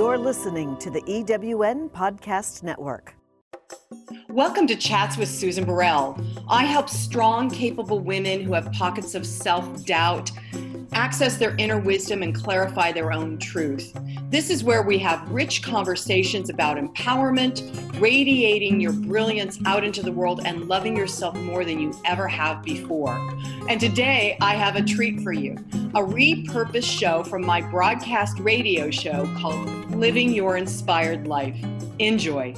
You're listening to the EWN Podcast Network. Welcome to Chats with Susan Burrell. I help strong, capable women who have pockets of self doubt access their inner wisdom and clarify their own truth. This is where we have rich conversations about empowerment, radiating your brilliance out into the world, and loving yourself more than you ever have before. And today I have a treat for you a repurposed show from my broadcast radio show called Living Your Inspired Life. Enjoy.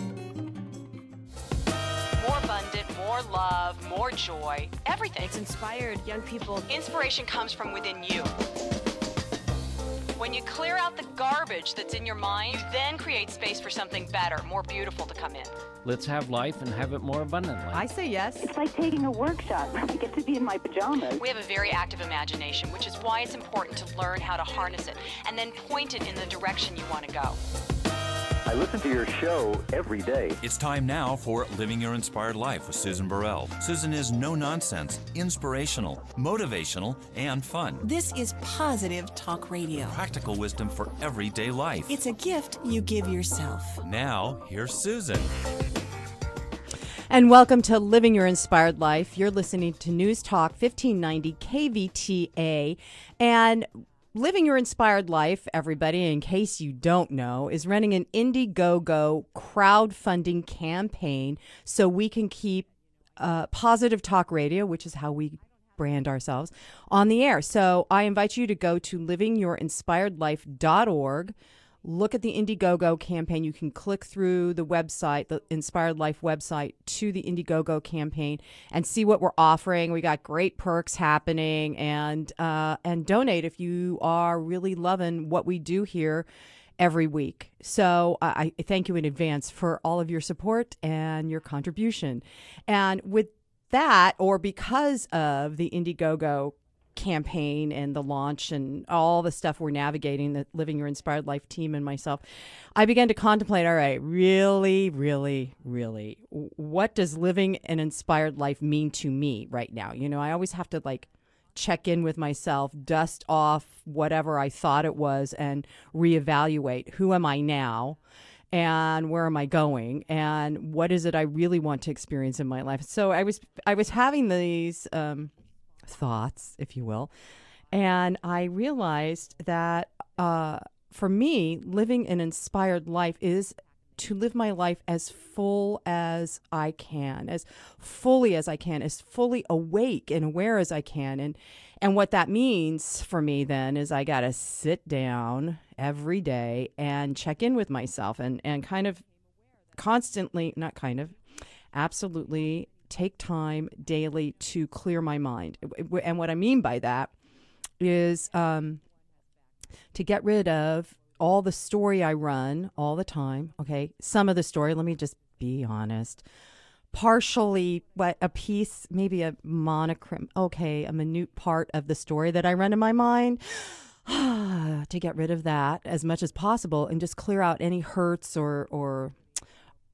Love, more joy, everything. It's inspired young people. Inspiration comes from within you. When you clear out the garbage that's in your mind, you then create space for something better, more beautiful to come in. Let's have life and have it more abundantly. I say yes. It's like taking a workshop. I get to be in my pajamas. We have a very active imagination, which is why it's important to learn how to harness it and then point it in the direction you want to go. I listen to your show every day. It's time now for Living Your Inspired Life with Susan Burrell. Susan is no nonsense, inspirational, motivational, and fun. This is positive talk radio. Practical wisdom for everyday life. It's a gift you give yourself. Now, here's Susan. And welcome to Living Your Inspired Life. You're listening to News Talk 1590 KVTA. And Living Your Inspired Life, everybody, in case you don't know, is running an Indiegogo crowdfunding campaign so we can keep uh, positive talk radio, which is how we brand ourselves, on the air. So I invite you to go to livingyourinspiredlife.org. Look at the Indiegogo campaign. You can click through the website, the Inspired Life website, to the Indiegogo campaign and see what we're offering. We got great perks happening, and uh, and donate if you are really loving what we do here every week. So I I thank you in advance for all of your support and your contribution. And with that, or because of the Indiegogo campaign and the launch and all the stuff we're navigating, the Living Your Inspired Life team and myself, I began to contemplate all right, really, really, really, what does living an inspired life mean to me right now? You know, I always have to like check in with myself, dust off whatever I thought it was, and reevaluate who am I now? and where am I going and what is it I really want to experience in my life. So I was I was having these um, thoughts, if you will, and I realized that uh, for me, living an inspired life is to live my life as full as I can, as fully as I can, as fully awake and aware as I can. And and what that means for me then is I got to sit down every day and check in with myself and and kind of constantly, not kind of, absolutely take time daily to clear my mind. And what I mean by that is um, to get rid of all the story I run all the time. Okay. Some of the story, let me just be honest. Partially, what a piece, maybe a monochrome, okay, a minute part of the story that I run in my mind. to get rid of that as much as possible and just clear out any hurts or or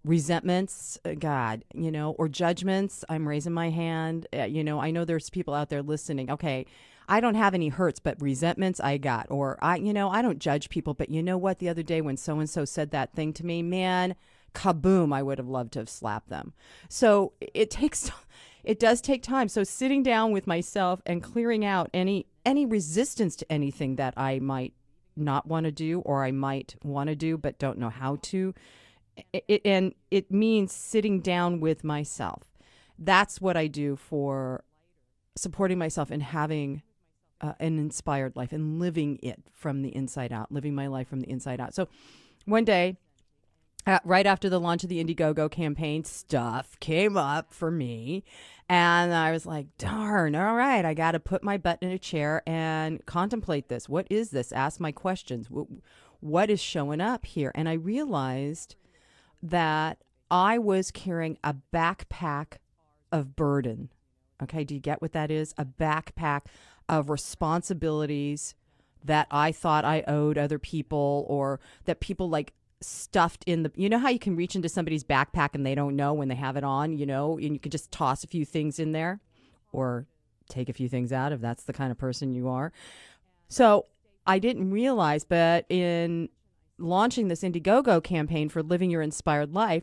resentments uh, god you know or judgments i'm raising my hand uh, you know i know there's people out there listening okay i don't have any hurts but resentments i got or i you know i don't judge people but you know what? The other day when so and so said that thing to me man kaboom i would have loved to have slapped them. So it takes it does take time. So sitting down with myself and clearing out any any resistance to anything that i might not want to do or i might want to do but don't know how to it, and it means sitting down with myself. That's what I do for supporting myself and having uh, an inspired life and living it from the inside out, living my life from the inside out. So one day, uh, right after the launch of the Indiegogo campaign, stuff came up for me. And I was like, darn, all right, I got to put my butt in a chair and contemplate this. What is this? Ask my questions. What, what is showing up here? And I realized that I was carrying a backpack of burden. Okay, do you get what that is? A backpack of responsibilities that I thought I owed other people or that people like stuffed in the you know how you can reach into somebody's backpack and they don't know when they have it on, you know, and you can just toss a few things in there or take a few things out if that's the kind of person you are. So, I didn't realize but in launching this Indiegogo campaign for living your inspired life,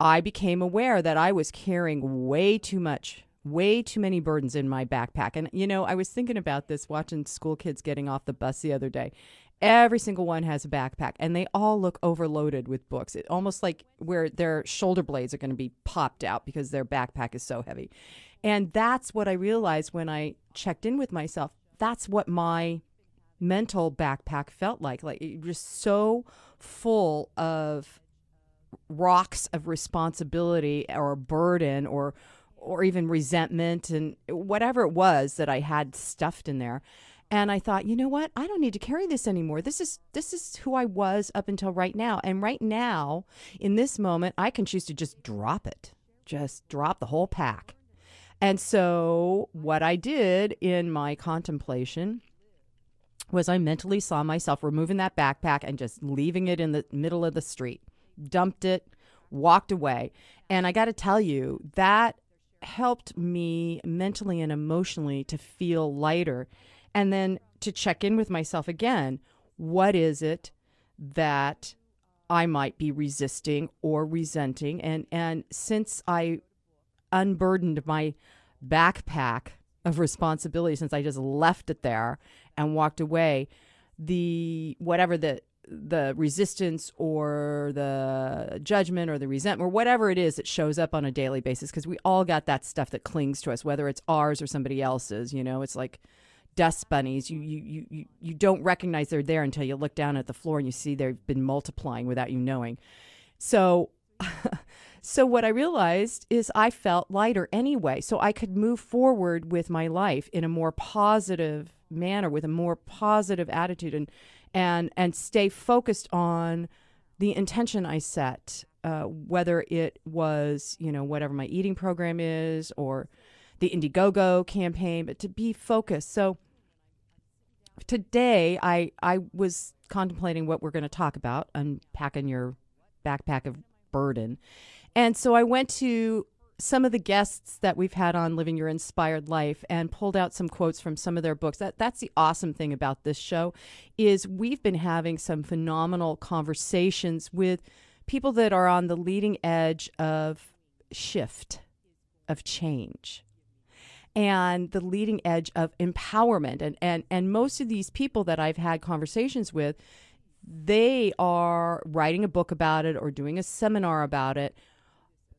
I became aware that I was carrying way too much, way too many burdens in my backpack. And, you know, I was thinking about this watching school kids getting off the bus the other day. Every single one has a backpack and they all look overloaded with books. It almost like where their shoulder blades are going to be popped out because their backpack is so heavy. And that's what I realized when I checked in with myself. That's what my mental backpack felt like. Like it was so full of rocks of responsibility or burden or or even resentment and whatever it was that I had stuffed in there. And I thought, you know what? I don't need to carry this anymore. This is this is who I was up until right now. And right now, in this moment, I can choose to just drop it. Just drop the whole pack. And so what I did in my contemplation was I mentally saw myself removing that backpack and just leaving it in the middle of the street. Dumped it, walked away. And I got to tell you, that helped me mentally and emotionally to feel lighter and then to check in with myself again. What is it that I might be resisting or resenting? And and since I unburdened my backpack of responsibility, since I just left it there and walked away, the whatever the the resistance or the judgment or the resentment or whatever it is that shows up on a daily basis because we all got that stuff that clings to us whether it's ours or somebody else's you know it's like dust bunnies. You, you, you, you don't recognize they're there until you look down at the floor and you see they've been multiplying without you knowing. So, so what I realized is I felt lighter anyway. So I could move forward with my life in a more positive manner, with a more positive attitude, and and and stay focused on the intention I set. Uh, whether it was, you know, whatever my eating program is, or the Indiegogo campaign, but to be focused. So today I I was contemplating what we're going to talk about, unpacking your backpack of burden. And so I went to some of the guests that we've had on Living Your Inspired Life and pulled out some quotes from some of their books. That that's the awesome thing about this show is we've been having some phenomenal conversations with people that are on the leading edge of shift, of change and the leading edge of empowerment. And, and, and most of these people that I've had conversations with, they are writing a book about it or doing a seminar about it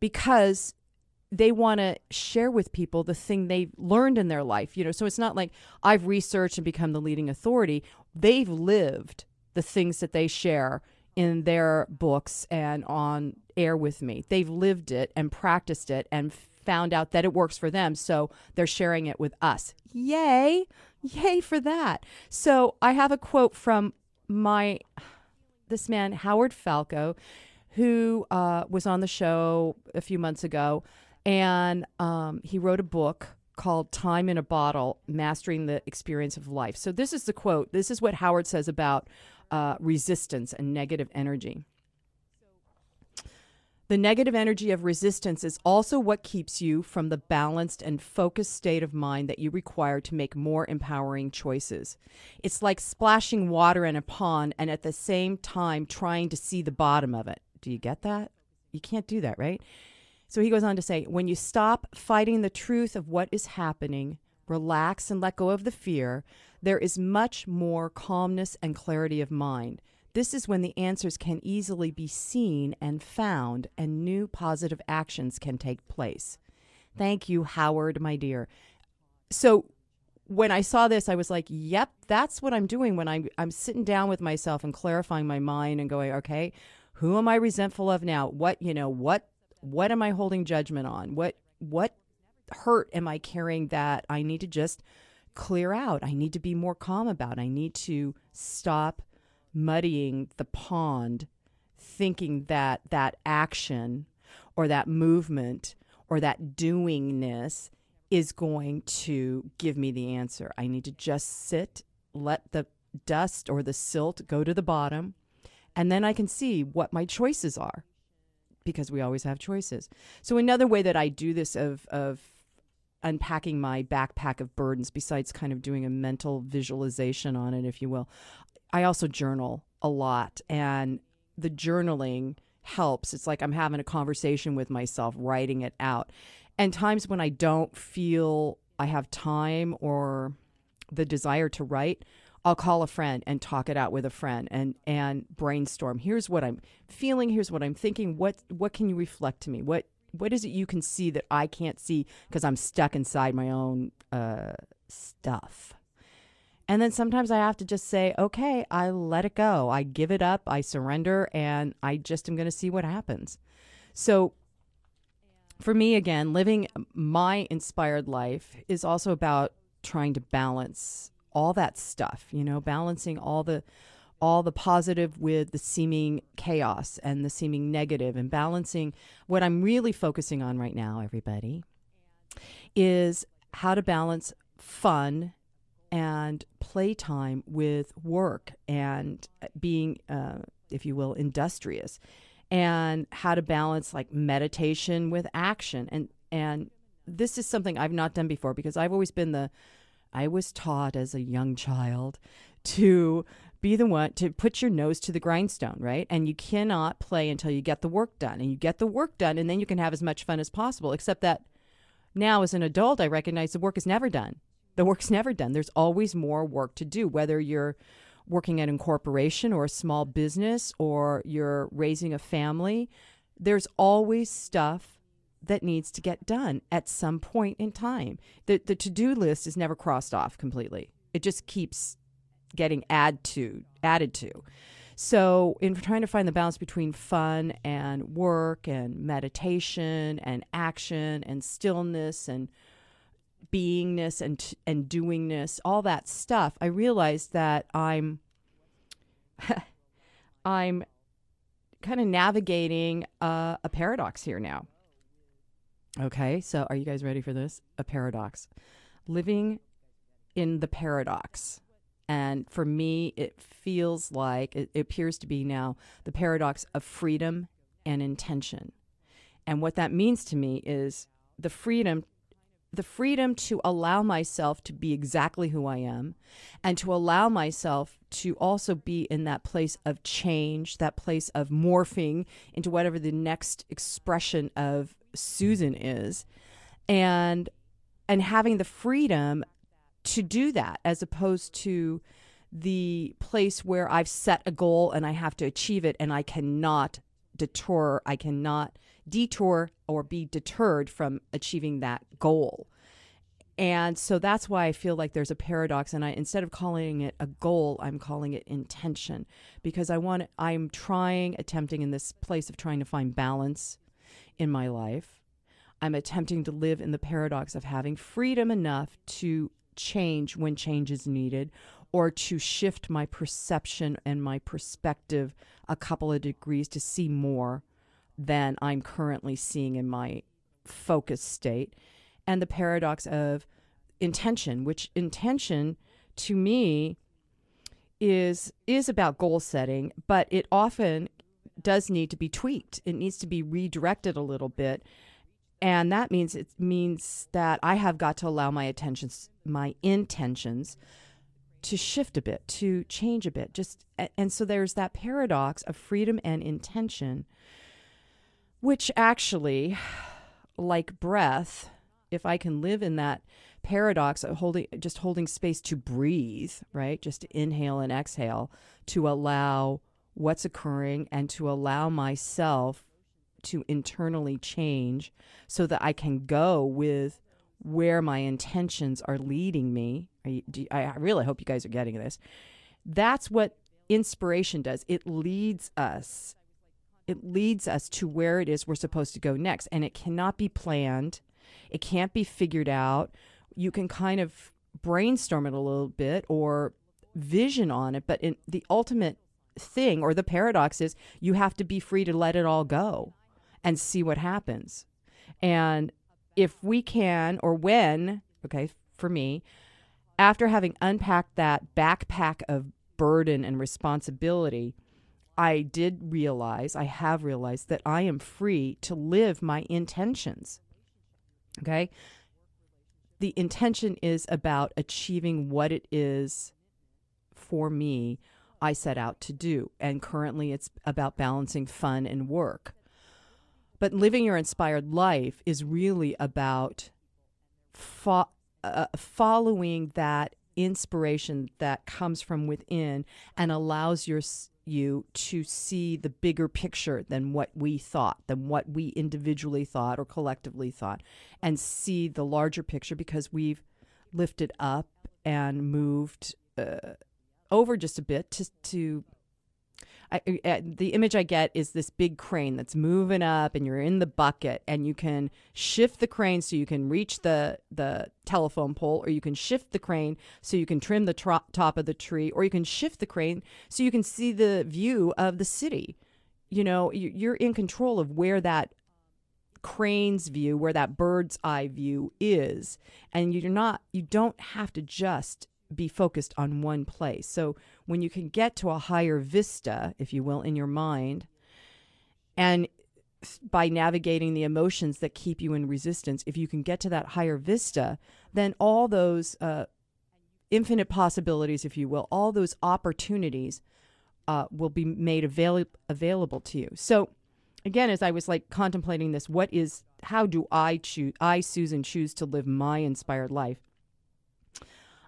because they want to share with people the thing they've learned in their life you know so it's not like i've researched and become the leading authority they've lived the things that they share in their books and on air with me they've lived it and practiced it and found out that it works for them. So they're sharing it with us. Yay! Yay for that. So I have a quote from my this man Howard Falco, who uh, was on the show a few months ago, and um, he wrote a book called Time in a Bottle Mastering the Experience of Life. So, this is the quote. This is what Howard says about uh, resistance and negative energy. The negative energy of resistance is also what keeps you from the balanced and focused state of mind that you require to make more empowering choices. It's like splashing water in a pond and at the same time trying to see the bottom of it. Do you get that? You can't do that, right? So he goes on to say when you stop fighting the truth of what is happening, relax and let go of the fear, there is much more calmness and clarity of mind. This is when the answers can easily be seen and found, and new positive actions can take place. Thank you, Howard, my dear. So, when I saw this, I was like, yep, that's what I'm doing when I'm, I'm sitting down with myself and clarifying my mind and going, okay, who am I resentful of now? What, you know, what, what am I holding judgment on? What, what hurt am I carrying that I need to just clear out? I need to be more calm about. I need to stop muddying the pond, thinking that that action or that movement or that doingness is going to give me the answer. I need to just sit, let the dust or the silt go to the bottom, and then I can see what my choices are because we always have choices. So another way that I do this of of unpacking my backpack of burdens besides kind of doing a mental visualization on it if you will I also journal a lot and the journaling helps. It's like I'm having a conversation with myself, writing it out. And times when I don't feel I have time or the desire to write, I'll call a friend and talk it out with a friend and and brainstorm. Here's what I'm feeling, here's what I'm thinking. What what can you reflect to me? What what is it you can see that I can't see because I'm stuck inside my own uh, stuff? And then sometimes I have to just say, okay, I let it go. I give it up. I surrender and I just am going to see what happens. So for me, again, living my inspired life is also about trying to balance all that stuff, you know, balancing all the all the positive with the seeming chaos and the seeming negative and balancing what I'm really focusing on right now, everybody, is how to balance fun and playtime with work and being, uh, if you will, industrious, and how to balance like meditation with action. And and this is something I've not done before because I've always been the, I was taught as a young child to be the one to put your nose to the grindstone, right? And you cannot play until you get the work done. And you get the work done, and then you can have as much fun as possible. Except that now, as an adult, I recognize the work is never done. The work's never done. There's always more work to do, whether you're working at a corporation or a small business or you're raising a family. There's always stuff that needs to get done at some point in time. The, the to do list is never crossed off completely, it just keeps getting add to added to. So, in trying to find the balance between fun and work and meditation and action and stillness and beingness and and doingness, all that stuff, I realized that I'm I'm kind of navigating uh, a paradox here now. Okay, so are you guys ready for this? A paradox. Living in the paradox. And for me, it feels like it, appears to be now the paradox of freedom and intention. And what that means to me is the freedom the freedom to allow myself to be exactly who I am and to allow myself to also be in that place of change, that place of morphing into whatever the next expression of Susan is. And and having the freedom to do that as opposed to the place where I've set a goal and I have to achieve it and I cannot detour, I cannot detour or be deterred from achieving that goal. And so that's why I feel like there's a paradox and I instead of calling it a goal, I'm calling it intention because I want I'm trying attempting in this place of trying to find balance in my life. I'm attempting to live in the paradox of having freedom enough to change when change is needed or to shift my perception and my perspective a couple of degrees to see more than I'm currently seeing in my focus state. And the paradox of intention, which intention to me is is about goal setting, but it often does need to be tweaked. It needs to be redirected a little bit and that means it means that I have got to allow my attentions, my intentions, to shift a bit, to change a bit. Just and so there's that paradox of freedom and intention, which actually, like breath, if I can live in that paradox of holding just holding space to breathe, right? Just inhale and exhale, to allow what's occurring and to allow myself to internally change so that I can go with where my intentions are leading me. I, I really hope you guys are getting this. That's what inspiration does. It leads us. It leads us to where it is we're supposed to go next. And it cannot be planned. It can't be figured out. You can kind of brainstorm it a little bit or vision on it, but in the ultimate thing or the paradox is you have to be free to let it all go and see what happens. And if we can, or when, okay, for me, after having unpacked that backpack of burden and responsibility, I did realize, I have realized that I am free to live my intentions. Okay? The intention is about achieving what it is for me I set out to do. And currently it's about balancing fun and work. But living your inspired life is really about fo- uh, following that inspiration that comes from within and allows your you to see the bigger picture than what we thought, than what we individually thought or collectively thought, and see the larger picture because we've lifted up and moved uh, over just a bit to, to I, uh, the image I get is this big crane that's moving up, and you're in the bucket, and you can shift the crane so you can reach the the telephone pole, or you can shift the crane so you can trim the tro- top of the tree, or you can shift the crane so you can see the view of the city. You know, you're in control of where that crane's view, where that bird's eye view is, and you're not. You don't have to just be focused on one place. So when you can get to a higher vista, if you will, in your mind, and by navigating the emotions that keep you in resistance, if you can get to that higher vista, then all those uh, infinite possibilities, if you will, all those opportunities uh, will be made avail- available to you. So, again, as I was like contemplating this, what is, how do I choose, I, Susan, choose to live my inspired life?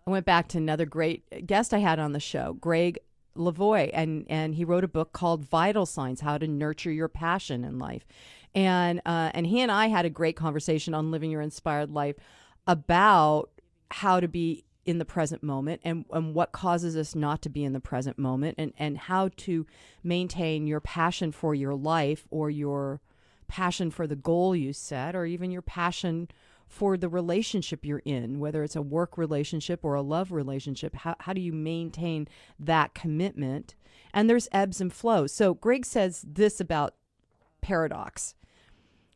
I went back to another great guest I had on the show, Greg Levoy, and and he wrote a book called Vital Signs: How to Nurture Your Passion in Life, and uh, and he and I had a great conversation on living your inspired life about how to be in the present moment and, and what causes us not to be in the present moment and, and how to maintain your passion for your life or your passion for the goal you set or even your passion for the relationship you're in, whether it's a work relationship or a love relationship. How, how do you maintain that commitment? And there's ebbs and flows. So Greg says this about paradox.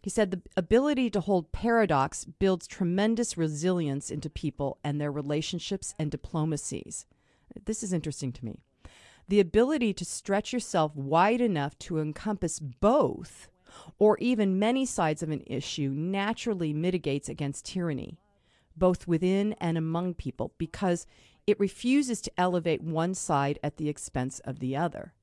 He said the ability to hold paradox builds tremendous resilience into people and their relationships and diplomacies. This is interesting to me. The ability to stretch yourself wide enough to encompass both or even many sides of an issue naturally mitigates against tyranny, both within and among people, because it refuses to elevate one side at the expense of the other.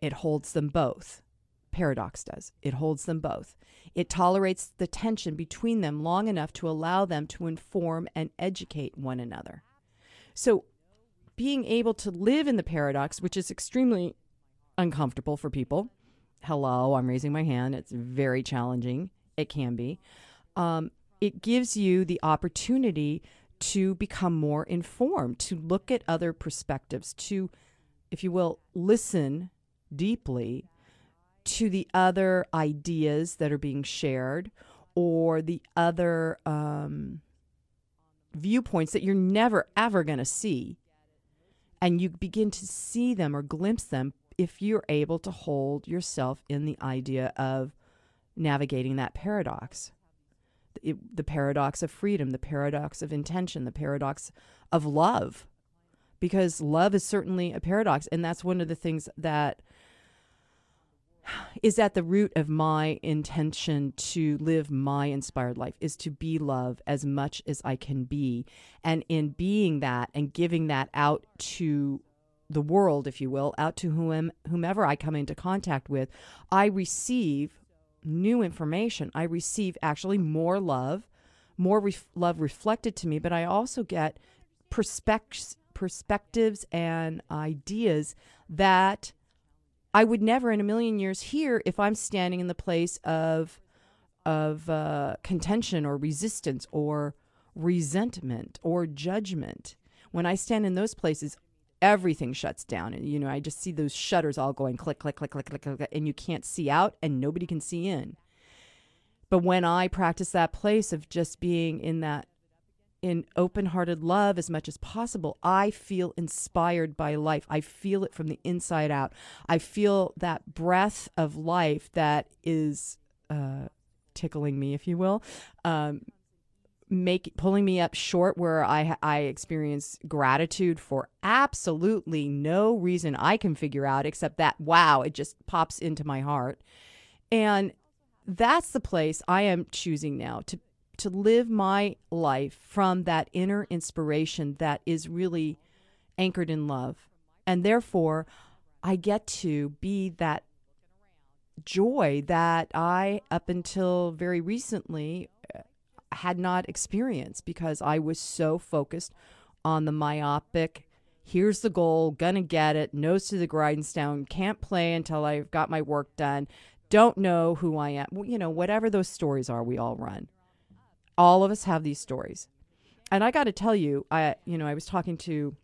It holds them both. Paradox does. It holds them both. It tolerates the tension between them long enough to allow them to inform and educate one another. So, being able to live in the paradox, which is extremely uncomfortable for people, hello, I'm raising my hand. It's very challenging. It can be. Um, it gives you the opportunity to become more informed, to look at other perspectives, to, if you will, listen deeply to the other ideas that are being shared or the other um, viewpoints that you're never, ever going to see. And you begin to see them or glimpse them if you're able to hold yourself in the idea of navigating that paradox. It, the paradox of freedom, the paradox of intention, the paradox of love. Because love is certainly a paradox. And that's one of the things that is at the root of my intention to live my inspired life is to be love as much as I can be. And in being that and giving that out to the world, if you will, out to whom, whomever I come into contact with, I receive new information. I receive actually more love, more ref- love reflected to me, but I also get perspectives, perspectives and ideas that I would never in a million years hear if I'm standing in the place of of uh, contention or resistance or resentment or judgment. When I stand in those places, everything shuts down. And you know i just see those shutters all going click click click click click click and you can't see out and nobody can see in. But when i practice that place of just being in that in open-hearted love as much as possible i feel inspired by life. I feel it from the inside out. I feel that breath of life that is uh, tickling me if you will um, make pulling me up short where I I experience gratitude for absolutely no reason I can figure out except that wow it just pops into my heart. And that's the place I am choosing now to to live my life from that inner inspiration that is really anchored in love. And therefore I get to be that joy that I, up until very recently, had not experienced because I was so focused on the myopic. Here's the goal, gonna get it, nose to the grindstone, can't play until I've got my work done, don't know who I am. You know, whatever those stories are, we all run. All of us have these stories. And I got to tell you, I, you know, I was talking to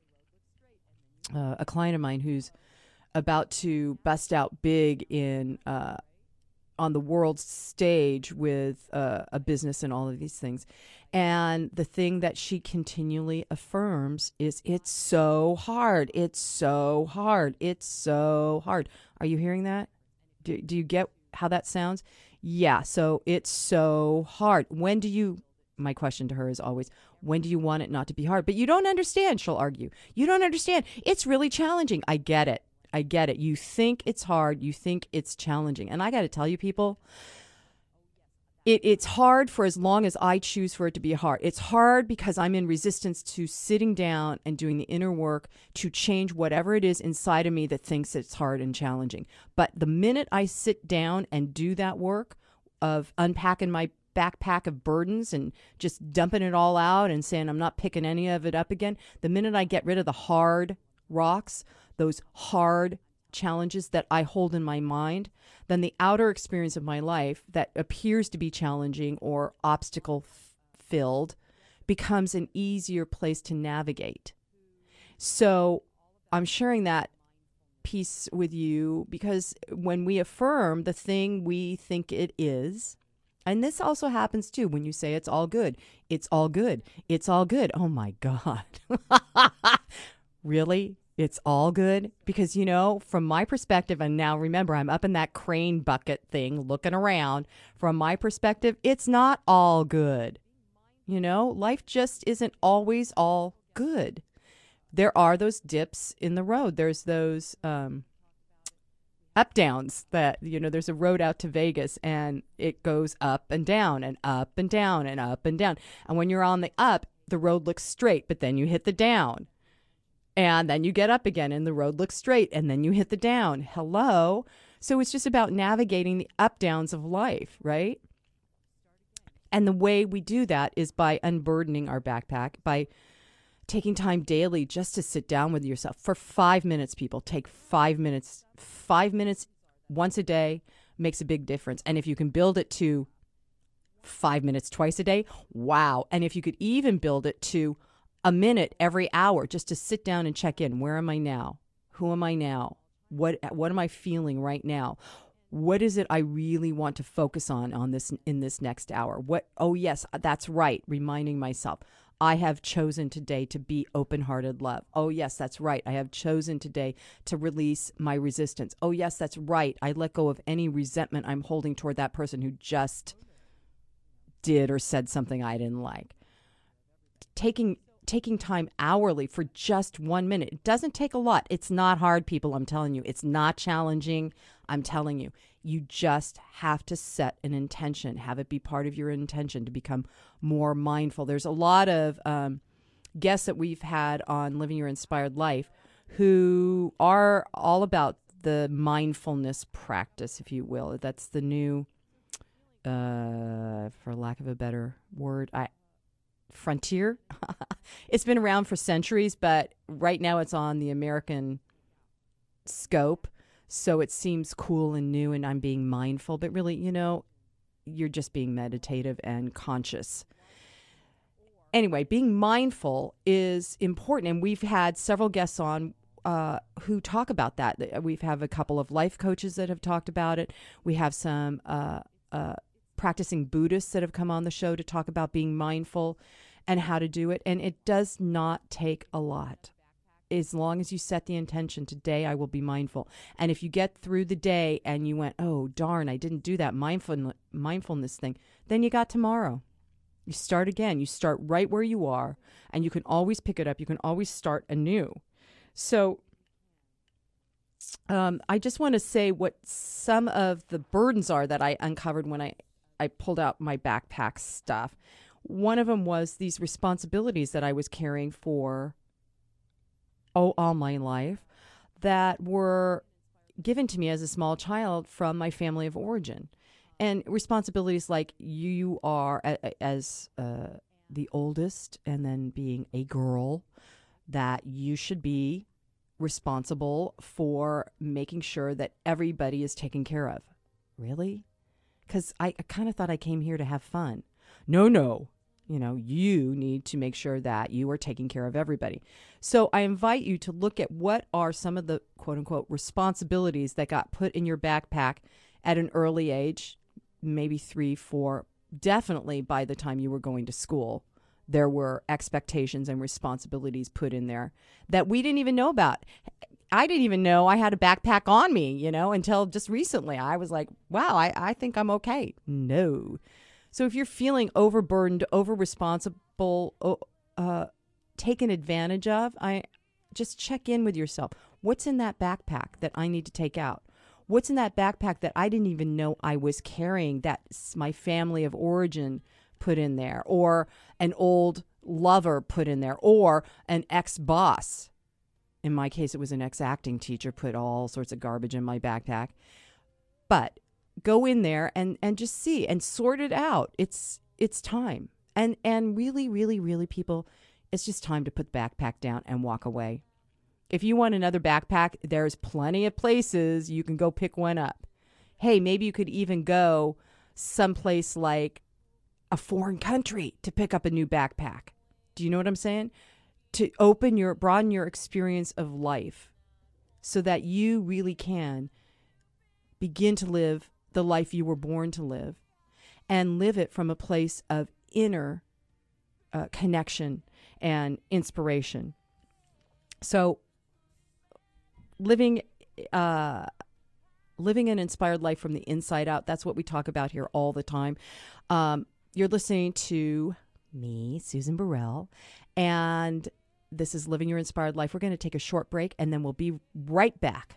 uh, a client of mine who's about to bust out big in uh, on the world stage with uh, a business and all of these things. And the thing that she continually affirms is it's so hard. It's so hard. It's so hard. Are you hearing that? Do, do you get how that sounds? Yeah. So it's so hard. When do you, my question to her is always, when do you want it not to be hard? But you don't understand, she'll argue. You don't understand. It's really challenging. I get it. I get it. You think it's hard, you think it's challenging. And I got to tell you, people, it, it's hard for as long as I choose for it to be hard. It's hard because I'm in resistance to sitting down and doing the inner work to change whatever it is inside of me that thinks it's hard and challenging. But the minute I sit down and do that work of unpacking my backpack of burdens and just dumping it all out and saying I'm not picking any of it up again, the minute I get rid of the hard rocks, those hard challenges that I hold in my mind, then the outer experience of my life that appears to be challenging or obstacle filled becomes an easier place to navigate. So I'm sharing that piece with you because when we affirm the thing we think it is, and this also happens too when you say it's all good. It's all good. It's all good. Oh my God. really? It's all good because you know from my perspective and now remember i'm up in that crane bucket thing looking around. From my perspective it's not all good. You know life just isn't always all good. There are those dips in the road. There's those um, up downs that you know there's a road out to vegas and it goes up and down and up and down and up and down. And when you're on the up the road looks straight but then you hit the down and then you get up again and the road looks straight and then you hit the down. Hello. So it's just about navigating the up downs of life, right? And the way we do that is by unburdening our backpack, by taking time daily just to sit down with yourself for five minutes, people. Take five minutes. Five minutes once a day makes a big difference. And if you can build it to five minutes twice a day, wow. And if you could even build it to a minute every hour just to sit down and check in. Where am I now? Who am I now? What what am I feeling right now? What is it I really want to focus on on this in this next hour? What oh yes, that's right, reminding myself. I have chosen today to be open-hearted love. Oh yes, that's right. I have chosen today to release my resistance. Oh yes, that's right. I let go of any resentment I'm holding toward that person who just did or said something I didn't like. Taking taking time hourly for just one minute. It doesn't take a lot. It's not hard, people. I'm telling you. It's not challenging. I'm telling you. You just have to set an intention, have it be part of your intention to become more mindful. There's a lot of um, guests that we've had on Living Your Inspired Life who are all about the mindfulness practice, if you will. That's the new, uh, for lack of a better word. I, frontier. it's been around for centuries, but right now it's on the American scope. So it seems cool and new, and I'm being mindful. But really, you know, you're just being meditative and conscious. Anyway, being mindful is important. And we've had several guests on uh, who talk about that. We've have a couple of life coaches that have talked about it. We have some uh, uh, practicing Buddhists that have come on the show to talk about being mindful and how to do it. And it does not take a lot. As long as you set the intention, today I will be mindful. And if you get through the day and you went, oh, darn, I didn't do that mindful, mindfulness thing, then you got tomorrow. You start again. You start right where you are, and you can always pick it up. You can always start anew. So, um, I just want to say what some of the burdens are that I uncovered when I I pulled out my backpack stuff. One of them was these responsibilities that I was carrying for oh all my life that were given to me as a small child from my family of origin. And responsibilities like you are as uh, the oldest and then being a girl, that you should be responsible for making sure that everybody is taken care of. Really? Because I, I kind of thought I came here to have fun. No, no. You know, you need to make sure that you are taking care of everybody. So I invite you to look at what are some of the quote unquote responsibilities that got put in your backpack at an early age, maybe three, four, definitely by the time you were going to school. There were expectations and responsibilities put in there that we didn't even know about. I didn't even know I had a backpack on me, you know, until just recently. I was like, wow, I, I think I'm okay. No. So if you're feeling overburdened, over responsible, uh, taken advantage of, I just check in with yourself. What's in that backpack that I need to take out? What's in that backpack that I didn't even know I was carrying that my family of origin put in there, or an old lover put in there, or an ex boss? In my case, it was an ex acting teacher put all sorts of garbage in my backpack. But go in there and and just see and sort it out. It's it's time. And and really really really people it's just time to put the backpack down and walk away. If you want another backpack, there's plenty of places you can go pick one up. Hey, maybe you could even go someplace like a foreign country to pick up a new backpack. Do you know what I'm saying? To open your broaden your experience of life so that you really can begin to live the life you were born to live and live it from a place of inner uh, connection and inspiration. So, living uh, living an inspired life from the inside out. That's what we talk about here all the time. Um, you're listening to me, Susan Burrell, and this is Living Your Inspired Life. We're going to take a short break and then we'll be right back.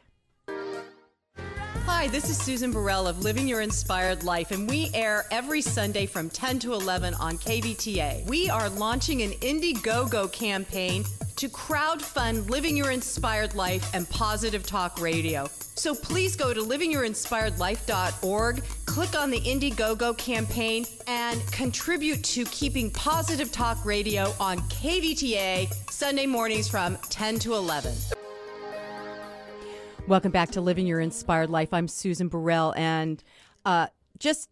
Hi, this is Susan Burrell of Living Your Inspired Life, and we air every Sunday from 10 to 11 on KVTA. We are launching an Indiegogo campaign to crowdfund Living Your Inspired Life and Positive Talk Radio. So please go to livingyourinspiredlife.org, click on the Indiegogo campaign, and contribute to keeping Positive Talk Radio on KVTA Sunday mornings from 10 to 11. Welcome back to Living Your Inspired Life. I'm Susan Burrell, and uh, just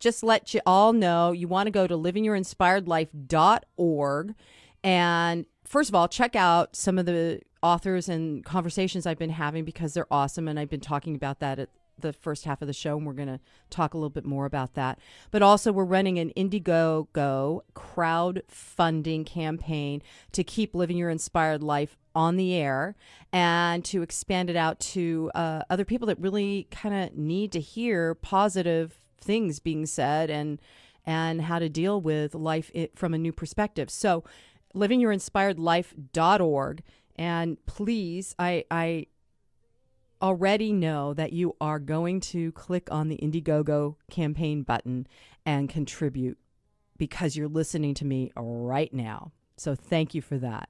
just let you all know you want to go to livingyourinspiredlife.org and first of all check out some of the authors and conversations I've been having because they're awesome and I've been talking about that at the first half of the show and we're going to talk a little bit more about that. But also we're running an Indiegogo crowdfunding campaign to keep living your inspired life on the air and to expand it out to uh, other people that really kind of need to hear positive things being said and and how to deal with life it, from a new perspective. So livingyourinspiredlife.org and please I I already know that you are going to click on the Indiegogo campaign button and contribute because you're listening to me right now. So thank you for that.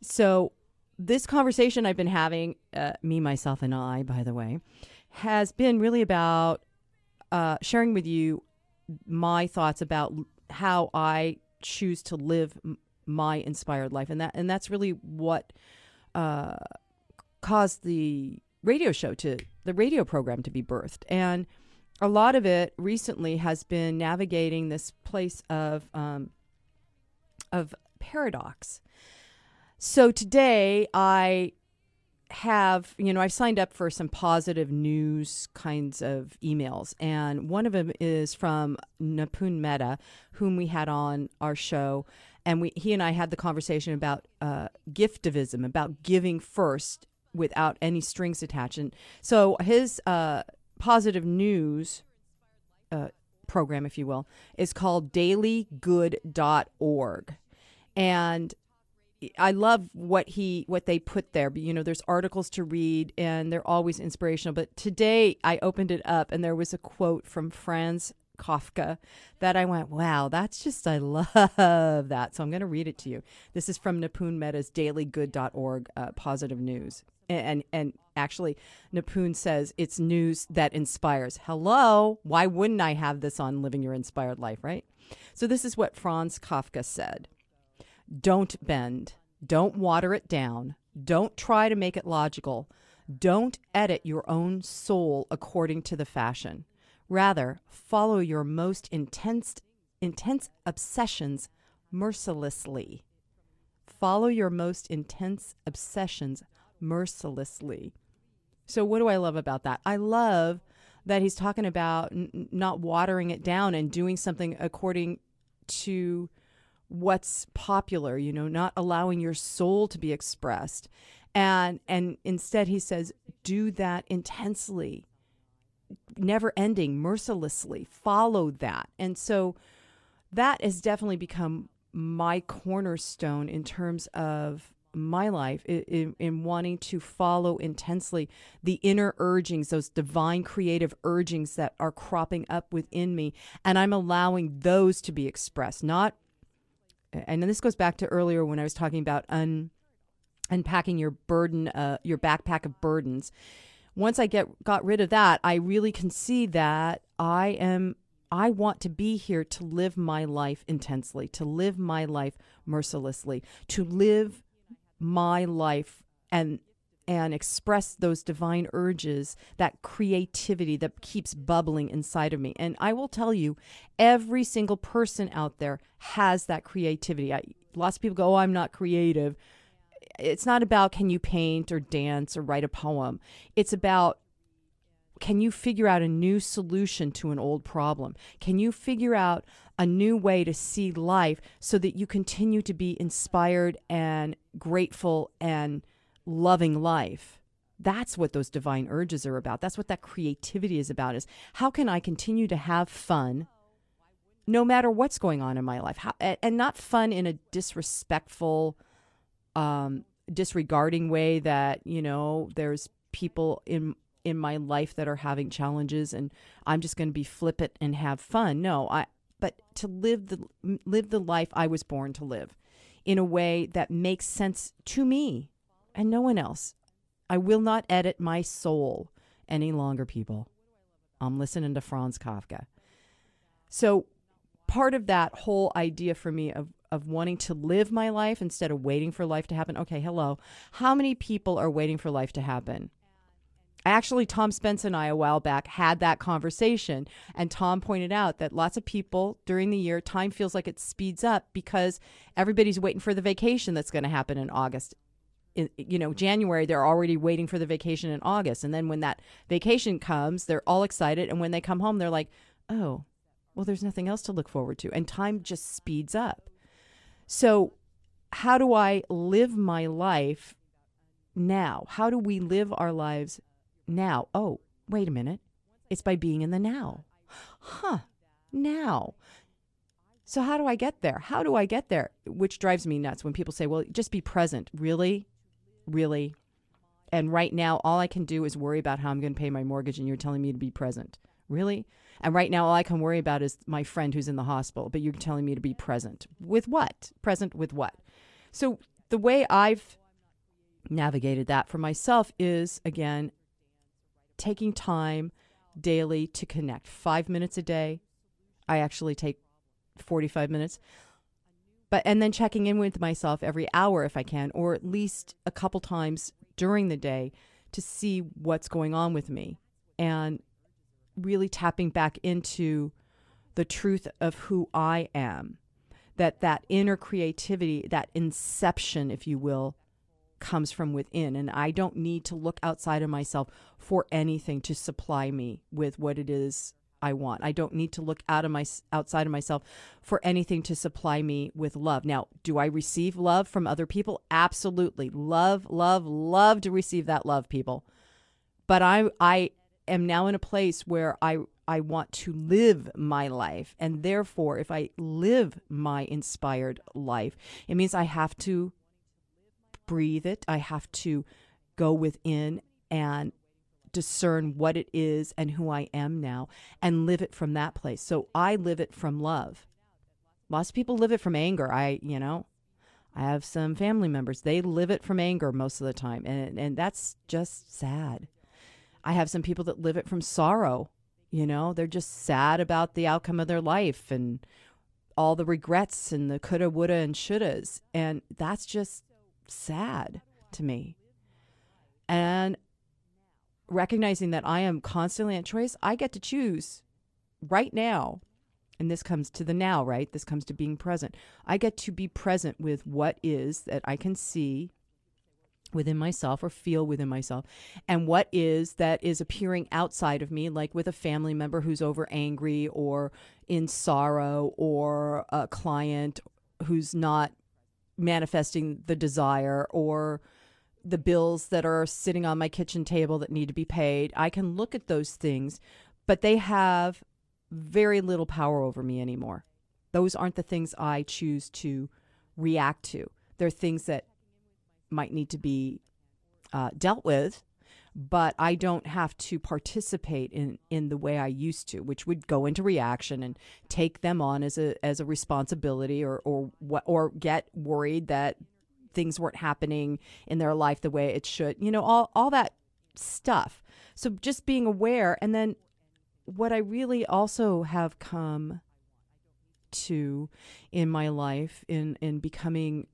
So this conversation I've been having, uh, me, myself, and I, by the way, has been really about uh, sharing with you my thoughts about how I choose to live my inspired life, and that and that's really what uh, caused the radio show to the radio program to be birthed, and a lot of it recently has been navigating this place of um, of paradox so today I have, you know, I've signed up for some positive news kinds of emails. And one of them is from Nipun Mehta, whom we had on our show. And we, he and I had the conversation about uh, giftivism, about giving first without any strings attached. And so his uh, positive news uh, program, if you will, is called dailygood.org. And I love what he what they put there. But you know, there's articles to read and they're always inspirational. But today I opened it up and there was a quote from Franz Kafka that I went, wow, that's just I love that. So I'm going to read it to you. This is from Nipun Mehta's dailygood.org uh, positive news. and and actually Nipun says it's news that inspires. Hello, why wouldn't I have this on Living Your Inspired Life, right? So this is what Franz Kafka said. Don't bend, don't water it down, don't try to make it logical. Don't edit your own soul according to the fashion. Rather, follow your most intense intense obsessions mercilessly. Follow your most intense obsessions mercilessly. So, what do I love about that? I love that he's talking about n- not watering it down and doing something according to what's popular, you know, not allowing your soul to be expressed. And and instead he says do that intensely, never ending, mercilessly. followed that. And so that has definitely become my cornerstone in terms of my life in, in, wanting to follow intensely the inner urgings, those divine creative urgings that are cropping up within me. And I'm allowing those to be expressed, not, and then this goes back to earlier when I was talking about un, unpacking your burden, uh, your backpack of burdens. Once I get got rid of that, I really can see that I am I want to be here to live my life intensely, to live my life mercilessly, to live my life and and express those divine urges, that creativity that keeps bubbling inside of me. And I will tell you, every single person out there has that creativity. I, lots of people go, "Oh, I'm not creative." It's not about can you paint or dance or write a poem. It's about can you figure out a new solution to an old problem? Can you figure out a new way to see life so that you continue to be inspired and grateful and loving life? That's what those divine urges are about. That's what that creativity is about is how can I continue to have fun no matter what's going on in my life? How, and not fun in a disrespectful um, disregarding way that, you know, there's people in in my life that are having challenges and I'm just going to be flippant and have fun. No, I but to live the live the life I was born to live in a way that makes sense to me and no one else. I will not edit my soul any longer, people. I'm listening to Franz Kafka. So part of that whole idea for me of of wanting to live my life instead of waiting for life to happen. Okay, hello. How many people are waiting for life to happen? Actually, Tom Spence and I a while back had that conversation, and Tom pointed out that lots of people during the year, time feels like it speeds up because everybody's waiting for the vacation that's going to happen in August. In, you know, January, they're already waiting for the vacation in August. And then when that vacation comes, they're all excited. And when they come home, they're like, oh, well, there's nothing else to look forward to. And time just speeds up. So, how do I live my life now? How do we live our lives now. Oh, wait a minute. It's by being in the now. Huh, now. So, how do I get there? How do I get there? Which drives me nuts when people say, well, just be present. Really? Really? And right now, all I can do is worry about how I'm going to pay my mortgage, and you're telling me to be present. Really? And right now, all I can worry about is my friend who's in the hospital, but you're telling me to be present. With what? Present with what? So, the way I've navigated that for myself is again taking time daily to connect. Five minutes a day. I actually take 45 minutes. But and then checking in with myself every hour if I can, or at least a couple times during the day to see what's going on with me and really tapping back into the truth of who I am. That that inner creativity, that inception, if you will, comes from within and I don't need to look outside of myself for anything to supply me with what it is I want. I don't need to look out of my outside of myself for anything to supply me with love. Now, do I receive love from other people? Absolutely. Love, love, love to receive that love, people. But I I am now in a place where I I want to live my life. And therefore, if I live my inspired life, it means I have to breathe it. I have to go within and discern what it is and who I am now and live it from that place. So I live it from love. Lots of people live it from anger. I, you know, I have some family members, they live it from anger most of the time. And, and that's just sad. I have some people that live it from sorrow. You know, they're just sad about the outcome of their life and all the regrets and the coulda, woulda, and shouldas. And that's just sad to me. And recognizing that I am constantly at choice, I get to choose right now. And this comes to the now, right? This comes to being present. I get to be present with what is that I can see within myself or feel within myself. And what is that is appearing outside of me like with a family member who's over angry or in sorrow or a client who's not manifesting the desire or the bills that are sitting on my kitchen table that need to be paid. I can look at those things but they have very little power over me anymore. Those aren't the things i choose to react to. They're things that might need to be uh, dealt with, but I don't have to participate in in the way I used to, which would go into reaction and take them on as a as a responsibility, or or or get worried that things weren't happening in their life the way it should. You know, all all that stuff. So just being aware, and then what I really also have come to in my life in in becoming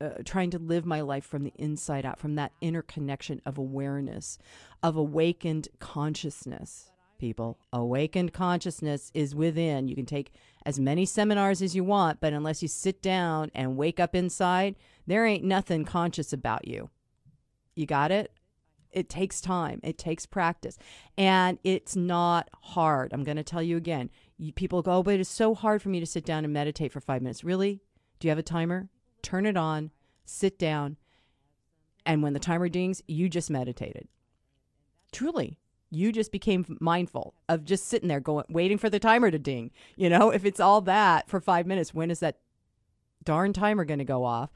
uh, trying to live my life from the inside out, from that inner connection of awareness, of awakened consciousness. People, awakened consciousness is within. You can take as many seminars as you want, but unless you sit down and wake up inside, there ain't nothing conscious about you. You got it? It takes time, it takes practice, and it's not hard. I'm going to tell you again. You, people go, oh, but it's so hard for me to sit down and meditate for five minutes. Really? Do you have a timer? Turn it on, sit down, and when the timer dings, you just meditated. Truly, you just became mindful of just sitting there going waiting for the timer to ding. You know, if it's all that for 5 minutes, when is that darn timer going to go off?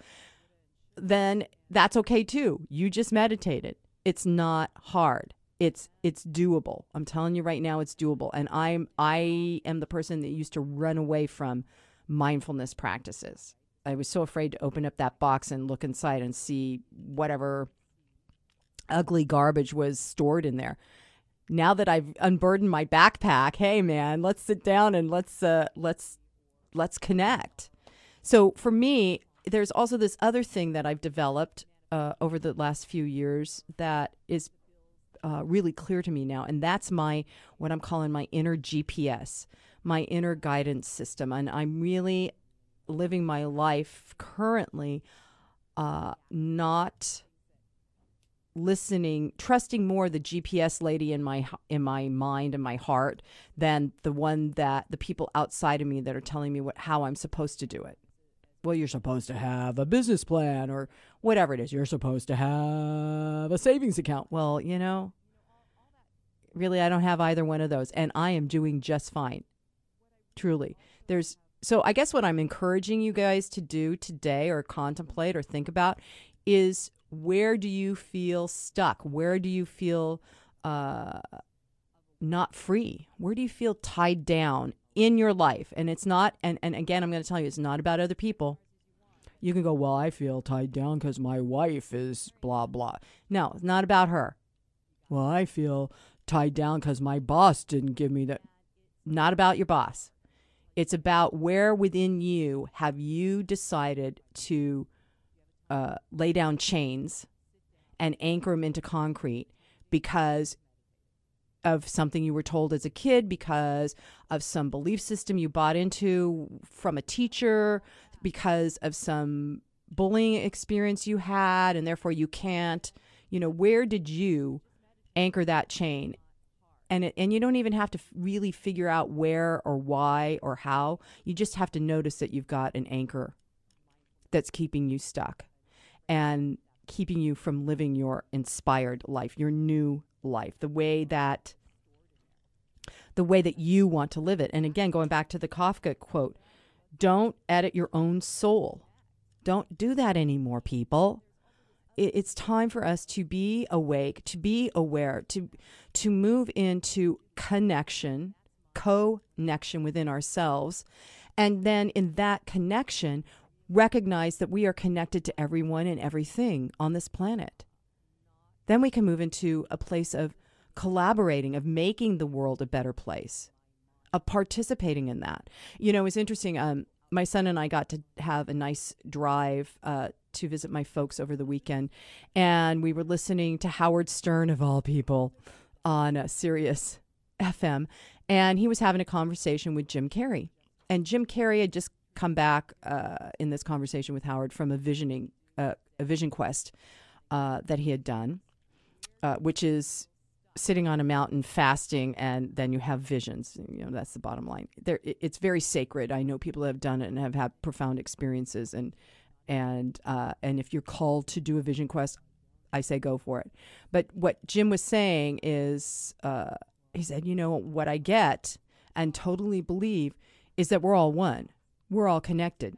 Then that's okay too. You just meditated. It's not hard. It's it's doable. I'm telling you right now it's doable. And I'm I am the person that used to run away from mindfulness practices. I was so afraid to open up that box and look inside and see whatever ugly garbage was stored in there. Now that I've unburdened my backpack, hey man, let's sit down and let's uh, let's let's connect. So for me, there's also this other thing that I've developed uh, over the last few years that is uh, really clear to me now, and that's my what I'm calling my inner GPS, my inner guidance system, and I'm really living my life currently uh, not listening trusting more the GPS lady in my in my mind and my heart than the one that the people outside of me that are telling me what how I'm supposed to do it. Well, you're supposed to have a business plan or whatever it is. You're supposed to have a savings account. Well, you know, really I don't have either one of those and I am doing just fine. Truly. There's so I guess what I'm encouraging you guys to do today or contemplate or think about is where do you feel stuck? Where do you feel uh, not free? Where do you feel tied down in your life? And it's not, and, and again, I'm going to tell you, it's not about other people. You can go, well, I feel tied down because my wife is blah, blah. No, it's not about her. Well, I feel tied down because my boss didn't give me that. Not about your boss. It's about where within you have you decided to uh, lay down chains and anchor them into concrete because of something you were told as a kid, because of some belief system you bought into from a teacher, because of some bullying experience you had, and therefore you can't. You know, where did you anchor that chain? And it, and you don't even have to really figure out where or why or how. You just have to notice that you've got an anchor that's keeping you stuck and keeping you from living your inspired life, your new life, the way that the way that you want to live it. And again, going back to the Kafka quote, don't edit your own soul. Don't do that anymore, people it's time for us to be awake, to be aware, to to move into connection, co-connection within ourselves. And then in that connection, recognize that we are connected to everyone and everything on this planet. Then we can move into a place of collaborating, of making the world a better place, of participating in that. You know, it's interesting. Um, my son and I got to have a nice drive uh, to visit my folks over the weekend, and we were listening to Howard Stern, of all people, on uh, Sirius FM, and he was having a conversation with Jim Carrey. And Jim Carrey had just come back uh, in this conversation with Howard from a visioning, uh, a vision quest uh, that he had done, which is sitting on a mountain fasting and then you have visions you know that's the bottom line. There it's very sacred. I know people have done it and have had profound experiences and and uh, and if you're called to do a vision quest i say go for it. But what jim was saying is uh, he said you know what i get and totally believe is that we're all one. We're all connected.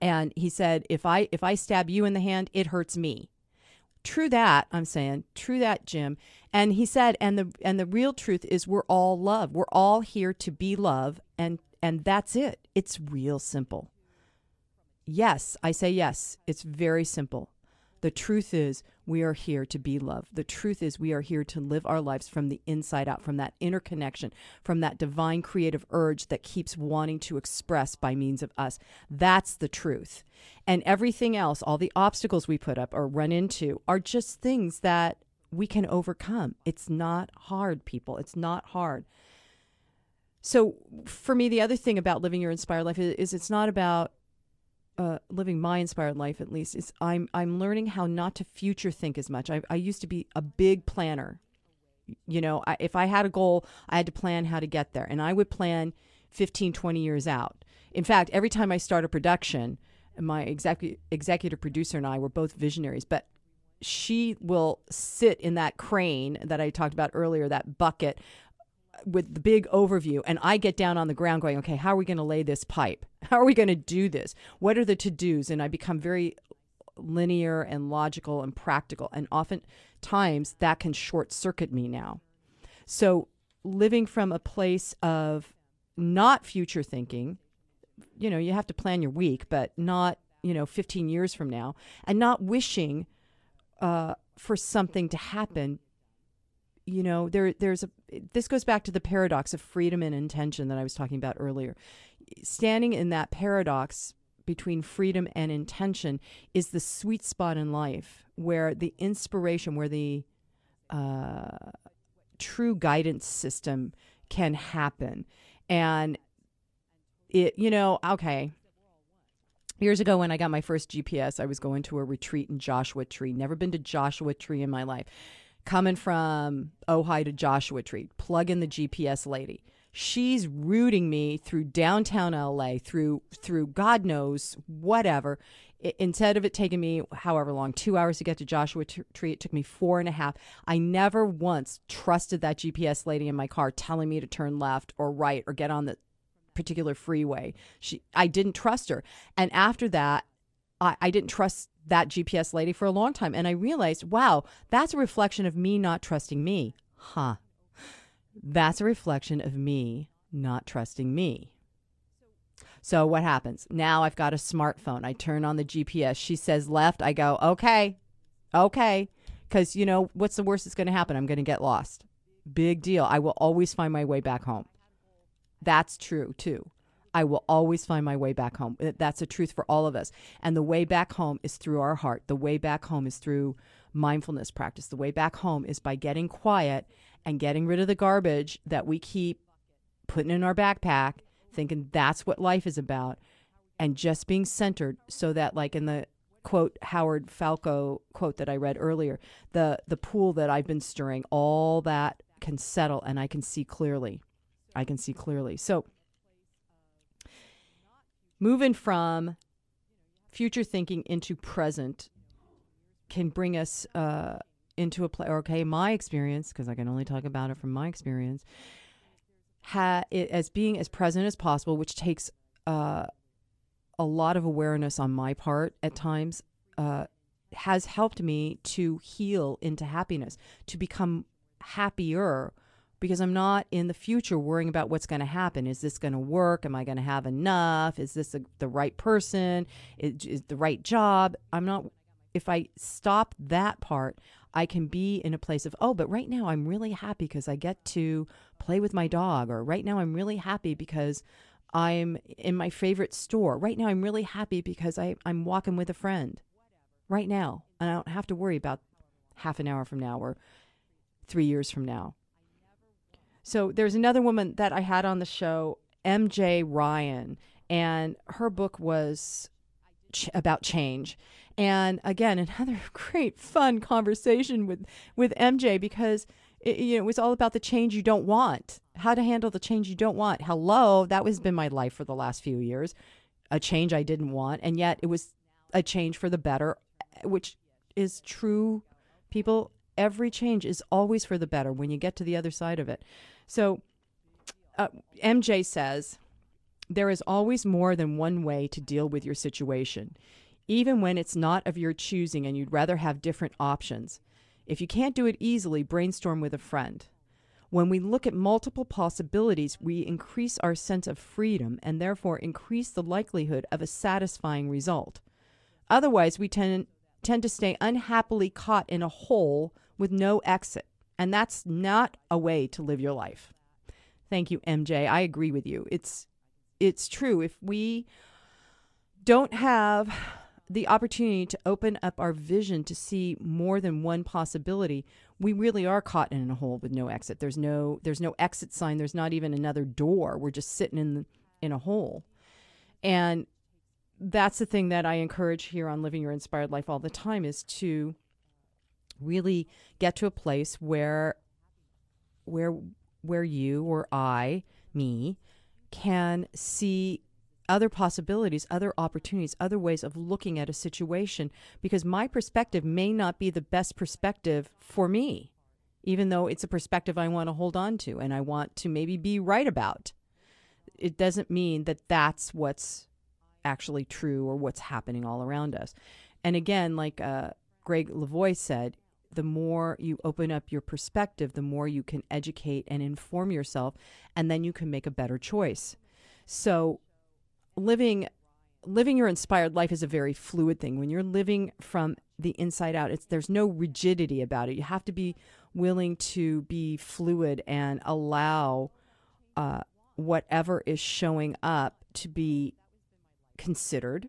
And he said if i if i stab you in the hand it hurts me true that i'm saying true that jim. And he said and the and the real truth is we're all love. We're all here to be love and and that's it. It's real simple. Yes i say yes. It's very simple the truth is we are here to be love the truth is we are here to live our lives from the inside out from that inner connection from that divine creative urge that keeps wanting to express by means of us that's the truth and everything else all the obstacles we put up or run into are just things that we can overcome. It's not hard, people. It's not hard. So, for me, the other thing about living your inspired life is, is it's not about uh, living my inspired life, at least. Is I'm I'm learning how not to future think as much. I, I used to be a big planner. You know, I, if I had a goal, I had to plan how to get there, and I would plan 15, 20 years out. In fact, every time I start a production, my executive executive producer and I were both visionaries, but she will sit in that crane that I talked about earlier, that bucket with the big overview and I get down on the ground going, okay, how are we going to lay this pipe? How are we going to do this? What are the to-dos? And I become very linear and logical and practical and oftentimes that can short circuit me now. So living from a place of not future thinking, you know, you have to plan your week, but not, you know, 15 years from now and not wishing uh, for something to happen you know there there's a this goes back to the paradox of freedom and intention that I was talking about earlier standing in that paradox between freedom and intention is the sweet spot in life where the inspiration where the uh, true guidance system can happen and it you know okay Years ago, when I got my first GPS, I was going to a retreat in Joshua Tree. Never been to Joshua Tree in my life. Coming from Ojai to Joshua Tree, plug in the GPS lady. She's rooting me through downtown LA, through through God knows whatever. It, instead of it taking me however long, two hours to get to Joshua Tree, it took me four and a half. I never once trusted that GPS lady in my car telling me to turn left or right or get on the particular freeway. She, I didn't trust her. And after that, I, I didn't trust that GPS lady for a long time. And I realized, wow, that's a reflection of me not trusting me. Huh. That's a reflection of me not trusting me. So what happens? Now I've got a smartphone. I turn on the GPS. She says left. I go, okay, okay. Because, you know, what's the worst that's going to happen? I'm going to get lost. Big deal. I will always find my way back home. That's true too. I will always find my way back home. That's a truth for all of us. And the way back home is through our heart. The way back home is through mindfulness practice. The way back home is by getting quiet and getting rid of the garbage that we keep putting in our backpack, thinking that's what life is about, and just being centered so that, like in the quote Howard Falco quote that I read earlier, the the pool that I've been stirring, all that can settle and I can see clearly. I can see clearly. So, moving from future thinking into present can bring us uh, into a place. Okay, my experience, because I can only talk about it from my experience, ha- it, as being as present as possible, which takes uh, a lot of awareness on my part at times, uh, has helped me to heal into happiness, to become happier because I'm not in the future worrying about what's going to happen. Is this going to work? Am I going to have enough? Is this a, the right person? Is, is the right job? I'm not. If I stop that part, I can be in a place of, oh, but right now I'm really happy because I get to play with my dog, or right now I'm really happy because I'm in my favorite store. Right now I'm really happy because I, I'm walking with a friend. Right now. And I don't have to worry about half an hour from now or three years from now. So there's another woman that I had on the show, MJ Ryan, and her book was ch- about change. And again, another great fun conversation with with MJ because it, you know, it was all about the change you don't want, how to handle the change you don't want. Hello, that has been my life for the last few years, a change I didn't want, and yet it was a change for the better, which is true. People, every change is always for the better when you get to the other side of it. So, uh, MJ says, there is always more than one way to deal with your situation, even when it's not of your choosing and you'd rather have different options. If you can't do it easily, brainstorm with a friend. When we look at multiple possibilities, we increase our sense of freedom and therefore increase the likelihood of a satisfying result. Otherwise, we tend, tend to stay unhappily caught in a hole with no exit. And that's not a way to live your life. Thank you, MJ. I agree with you. It's it's true. If we don't have the opportunity to open up our vision to see more than one possibility, we really are caught in a hole with no exit. There's no there's no exit sign. There's not even another door. We're just sitting in in a hole. And that's the thing that I encourage here on Living Your Inspired Life all the time is to really get to a place where where where you or I, me, can see other possibilities, other opportunities, other ways of looking at a situation because my perspective may not be the best perspective for me, even though it's a perspective I want to hold on to and I want to maybe be right about. It doesn't mean that that's what's actually true or what's happening all around us. And again, like uh, Greg Levoy said, the more you open up your perspective, the more you can educate and inform yourself, and then you can make a better choice. So, living living your inspired life is a very fluid thing. When you're living from the inside out, it's there's no rigidity about it. You have to be willing to be fluid and allow uh, whatever is showing up to be considered,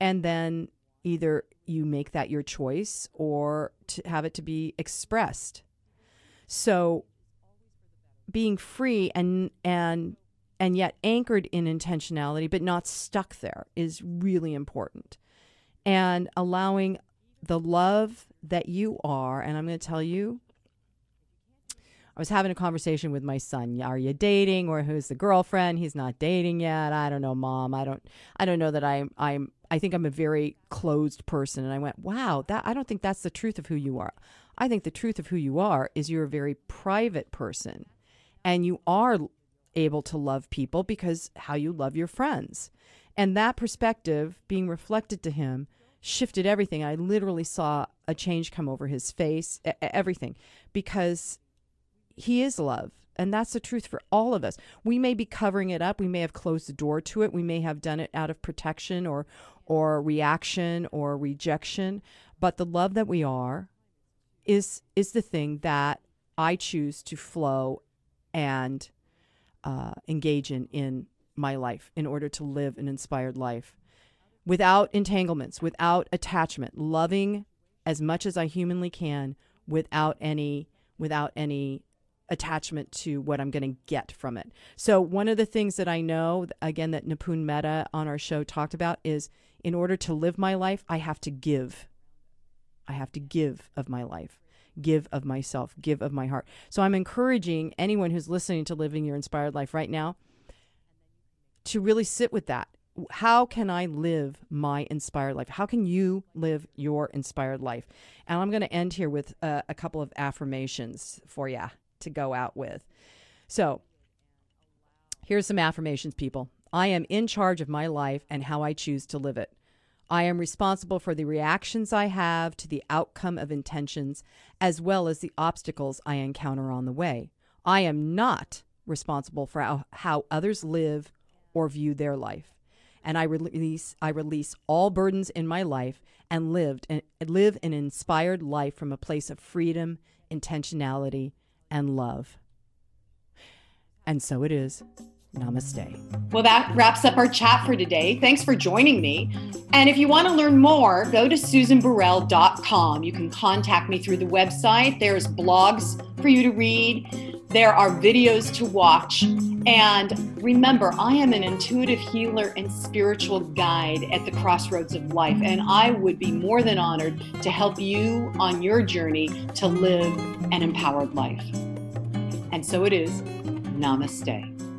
and then either you make that your choice or to have it to be expressed. So being free and and and yet anchored in intentionality but not stuck there is really important. And allowing the love that you are and I'm going to tell you I was having a conversation with my son. Are you dating or who's the girlfriend? He's not dating yet. I don't know, mom. I don't I don't know that I'm I'm I think I'm a very closed person and I went, "Wow, that I don't think that's the truth of who you are. I think the truth of who you are is you're a very private person and you are able to love people because how you love your friends." And that perspective being reflected to him shifted everything. I literally saw a change come over his face, everything, because he is love. And that's the truth for all of us. We may be covering it up. We may have closed the door to it. We may have done it out of protection or or reaction or rejection. But the love that we are is is the thing that I choose to flow and uh, engage in in my life in order to live an inspired life without entanglements, without attachment, loving as much as I humanly can without any without any attachment to what I'm going to get from it. So, one of the things that I know, again, that Nipun Mehta on our show talked about is in order to live my life, I have to give. I have to give of my life, give of myself, give of my heart. So, I'm encouraging anyone who's listening to Living Your Inspired Life right now to really sit with that. How can I live my inspired life? How can you live your inspired life? And I'm going to end here with uh, a couple of affirmations for you to go out with. So, here's some affirmations, people. I am in charge of my life and how I choose to live it. I am responsible for the reactions I have to the outcome of intentions, as well as the obstacles I encounter on the way. I am not responsible for how, others live or view their life. And I release I release all burdens in my life and lived and live an inspired life from a place of freedom, intentionality, and love. And so it is. Namaste. Well, that wraps up our chat for today. Thanks for joining me. And if you want to learn more, go to susanburrell.com. You can contact me through the website. There's blogs for you to read, there are videos to watch. And remember, I am an intuitive healer and spiritual guide at the crossroads of life. And I would be more than honored to help you on your journey to live an empowered life. And so it is. Namaste.